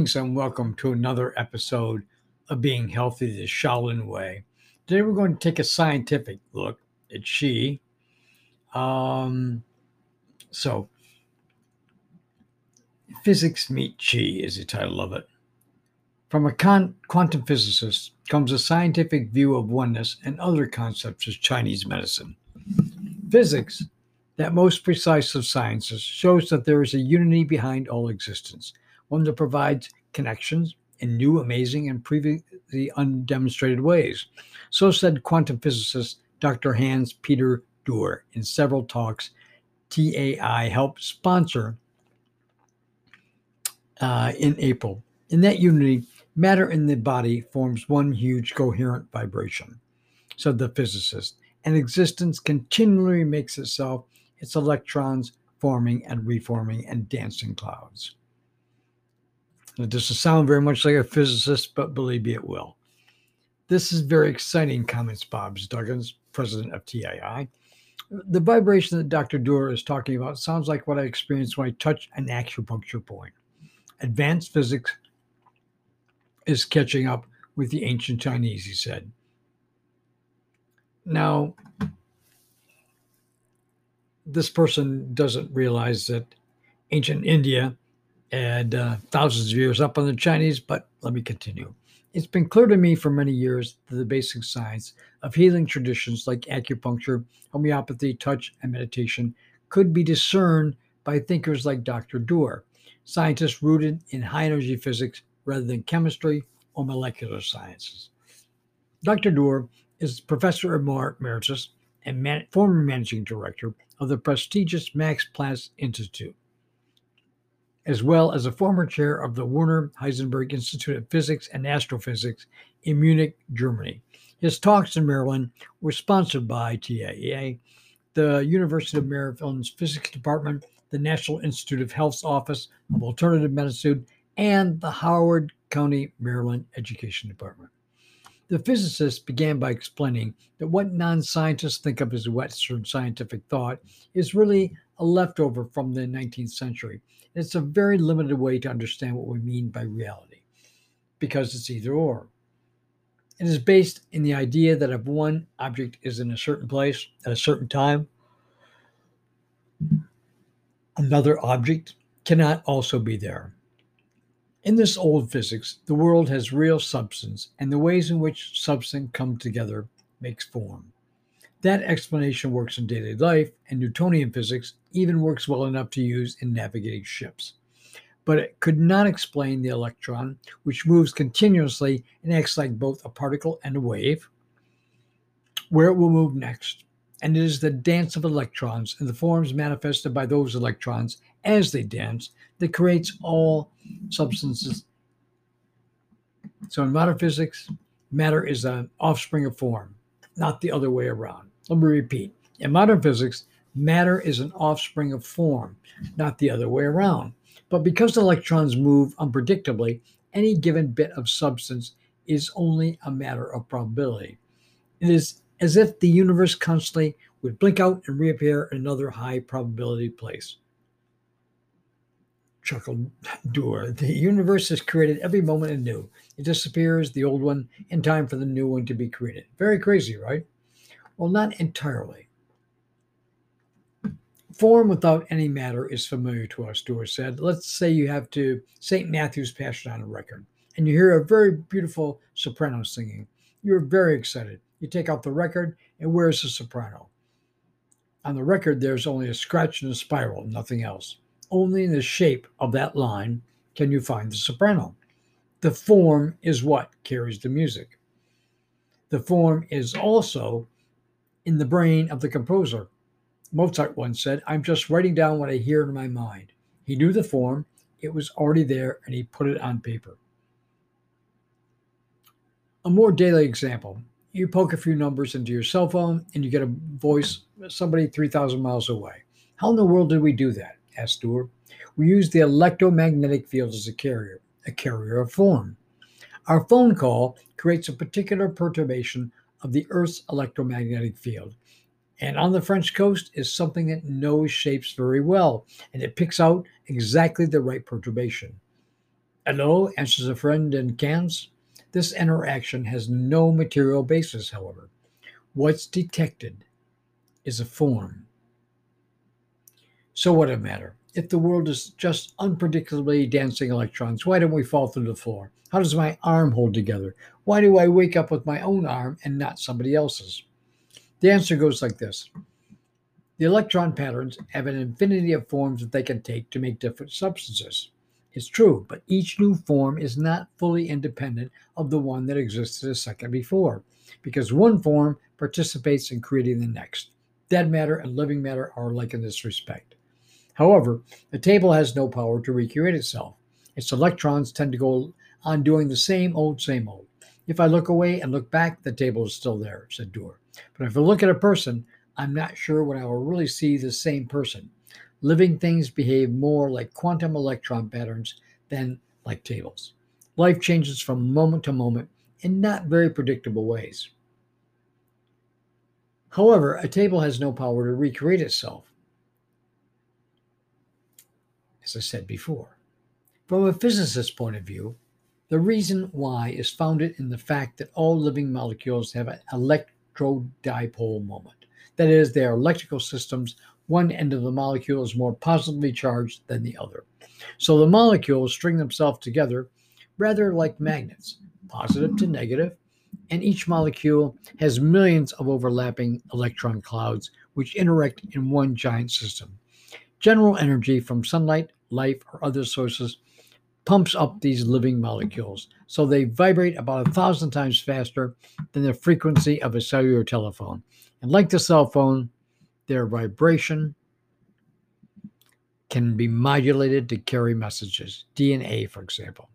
Greetings and welcome to another episode of Being Healthy the Shaolin Way. Today we're going to take a scientific look at Qi. Um, so, Physics Meet Qi is the title of it. From a con- quantum physicist comes a scientific view of oneness and other concepts of Chinese medicine. Physics, that most precise of sciences, shows that there is a unity behind all existence one that provides connections in new, amazing, and previously undemonstrated ways. So said quantum physicist Dr. Hans Peter Dürr in several talks TAI helped sponsor uh, in April. In that unity, matter in the body forms one huge coherent vibration, said the physicist, and existence continually makes itself, its electrons forming and reforming and dancing clouds. It doesn't sound very much like a physicist, but believe me, it will. This is very exciting, comments Bob Duggan, president of TAI. The vibration that Dr. Dürr is talking about sounds like what I experienced when I touched an acupuncture point. Advanced physics is catching up with the ancient Chinese, he said. Now, this person doesn't realize that ancient India and uh, thousands of years up on the Chinese, but let me continue. It's been clear to me for many years that the basic science of healing traditions like acupuncture, homeopathy, touch, and meditation could be discerned by thinkers like Dr. Dürr, scientists rooted in high energy physics rather than chemistry or molecular sciences. Dr. Dürr is professor emeritus and man- former managing director of the prestigious Max Planck Institute as well as a former chair of the Werner Heisenberg Institute of Physics and Astrophysics in Munich, Germany. His talks in Maryland were sponsored by TAEA, the University of Maryland's Physics Department, the National Institute of Health's Office of Alternative Medicine, and the Howard County, Maryland Education Department. The physicist began by explaining that what non scientists think of as Western scientific thought is really a leftover from the 19th century. It's a very limited way to understand what we mean by reality because it's either or. It is based in the idea that if one object is in a certain place at a certain time, another object cannot also be there. In this old physics, the world has real substance, and the ways in which substance come together makes form. That explanation works in daily life, and Newtonian physics even works well enough to use in navigating ships. But it could not explain the electron, which moves continuously and acts like both a particle and a wave, where it will move next. And it is the dance of electrons and the forms manifested by those electrons as they dance that creates all substances. So in modern physics, matter is an offspring of form, not the other way around. Let me repeat. In modern physics, matter is an offspring of form, not the other way around. But because electrons move unpredictably, any given bit of substance is only a matter of probability. It is as if the universe constantly would blink out and reappear in another high probability place. Chuckled Dürr. The universe is created every moment anew. It disappears, the old one, in time for the new one to be created. Very crazy, right? Well, not entirely. Form without any matter is familiar to us, Dürr said. Let's say you have to St. Matthew's Passion on a record, and you hear a very beautiful soprano singing. You're very excited. You take out the record, and where's the soprano? On the record, there's only a scratch and a spiral, nothing else. Only in the shape of that line can you find the soprano. The form is what carries the music. The form is also in the brain of the composer. Mozart once said, I'm just writing down what I hear in my mind. He knew the form, it was already there, and he put it on paper. A more daily example you poke a few numbers into your cell phone and you get a voice somebody 3,000 miles away. How in the world did we do that? Asked Dürr. We use the electromagnetic field as a carrier, a carrier of form. Our phone call creates a particular perturbation of the Earth's electromagnetic field. And on the French coast is something that knows shapes very well, and it picks out exactly the right perturbation. Hello, answers a friend in Cannes. This interaction has no material basis, however. What's detected is a form. So what it matter? If the world is just unpredictably dancing electrons, why don't we fall through the floor? How does my arm hold together? Why do I wake up with my own arm and not somebody else's? The answer goes like this The electron patterns have an infinity of forms that they can take to make different substances. It's true, but each new form is not fully independent of the one that existed a second before, because one form participates in creating the next. Dead matter and living matter are alike in this respect. However, the table has no power to recreate itself. Its electrons tend to go on doing the same old, same old. If I look away and look back, the table is still there, said Dürr. But if I look at a person, I'm not sure when I will really see the same person. Living things behave more like quantum electron patterns than like tables. Life changes from moment to moment in not very predictable ways. However, a table has no power to recreate itself, as I said before. From a physicist's point of view, the reason why is founded in the fact that all living molecules have an electrodipole moment. That is, they are electrical systems one end of the molecule is more positively charged than the other. So the molecules string themselves together rather like magnets, positive to negative, and each molecule has millions of overlapping electron clouds which interact in one giant system. General energy from sunlight, light, or other sources pumps up these living molecules, so they vibrate about a thousand times faster than the frequency of a cellular telephone. And like the cell phone, their vibration can be modulated to carry messages, DNA, for example.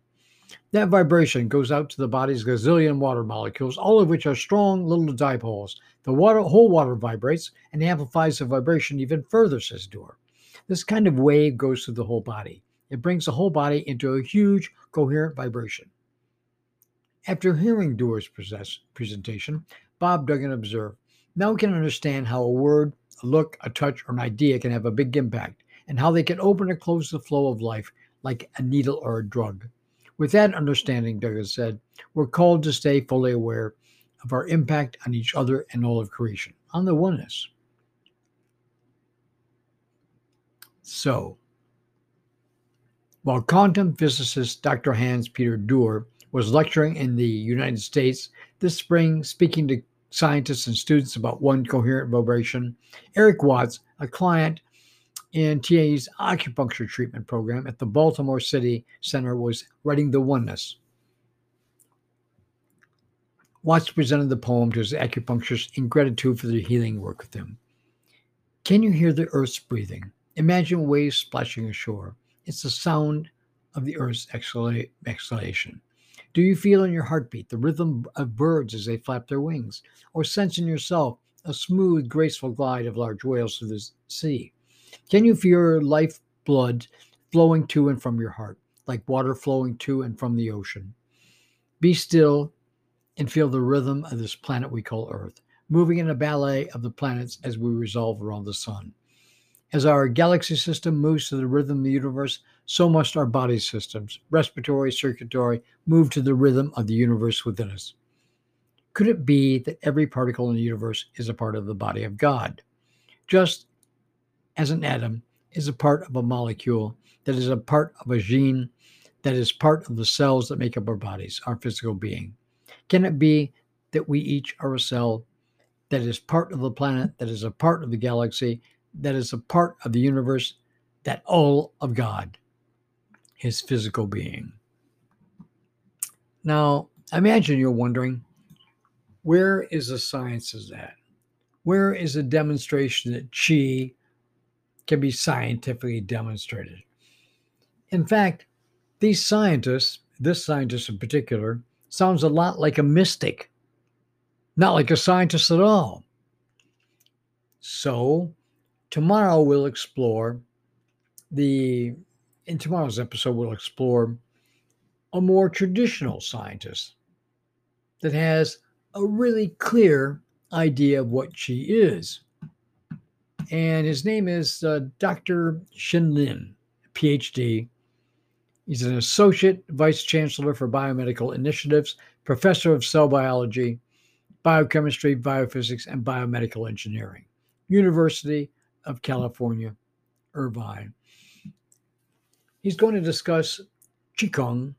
That vibration goes out to the body's gazillion water molecules, all of which are strong little dipoles. The water, whole water vibrates and amplifies the vibration even further, says Dürr. This kind of wave goes through the whole body. It brings the whole body into a huge, coherent vibration. After hearing Dürr's presentation, Bob Duggan observed, Now we can understand how a word, a look, a touch, or an idea can have a big impact, and how they can open or close the flow of life like a needle or a drug. With that understanding, Douglas said, we're called to stay fully aware of our impact on each other and all of creation, on the oneness. So, while quantum physicist Dr. Hans Peter Dürr was lecturing in the United States this spring, speaking to scientists and students about one coherent vibration. Eric Watts, a client in TA's acupuncture treatment program at the Baltimore City Center, was writing The Oneness. Watts presented the poem to his acupuncturist in gratitude for the healing work with him. Can you hear the earth's breathing? Imagine waves splashing ashore. It's the sound of the earth's exhalation. Do you feel in your heartbeat the rhythm of birds as they flap their wings, or sense in yourself a smooth, graceful glide of large whales through the sea? Can you feel your life blood flowing to and from your heart, like water flowing to and from the ocean? Be still and feel the rhythm of this planet we call Earth, moving in a ballet of the planets as we revolve around the sun. As our galaxy system moves to the rhythm of the universe, so must our body systems, respiratory, circulatory, move to the rhythm of the universe within us. Could it be that every particle in the universe is a part of the body of God? Just as an atom is a part of a molecule that is a part of a gene that is part of the cells that make up our bodies, our physical being. Can it be that we each are a cell that is part of the planet, that is a part of the galaxy, that is a part of the universe, that all of God, his physical being. Now, imagine you're wondering where is the science sciences at? Where is the demonstration that chi can be scientifically demonstrated? In fact, these scientists, this scientist in particular, sounds a lot like a mystic, not like a scientist at all. So, Tomorrow we'll explore the, in tomorrow's episode, we'll explore a more traditional scientist that has a really clear idea of what she is. And his name is uh, Dr. Shin Lin, PhD, He's an associate vice chancellor for biomedical initiatives, professor of cell biology, biochemistry, biophysics, and biomedical engineering, University of California, Irvine. He's going to discuss Qigong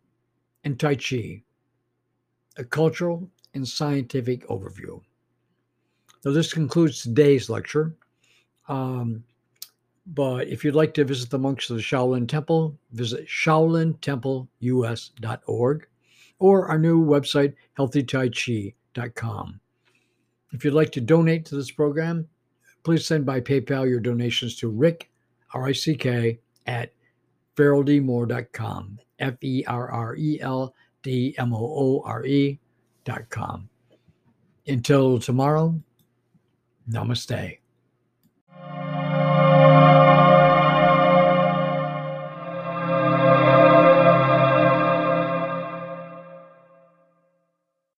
and Tai Chi, a cultural and scientific overview. So, this concludes today's lecture. Um, but if you'd like to visit the monks of the Shaolin Temple, visit shaolintempleus.org or our new website, healthytaichi.com. If you'd like to donate to this program, please send by PayPal your donations to Rick, R I C K, at ferreldmoore.com, F E R R E L D M O O R E.com. Until tomorrow, namaste.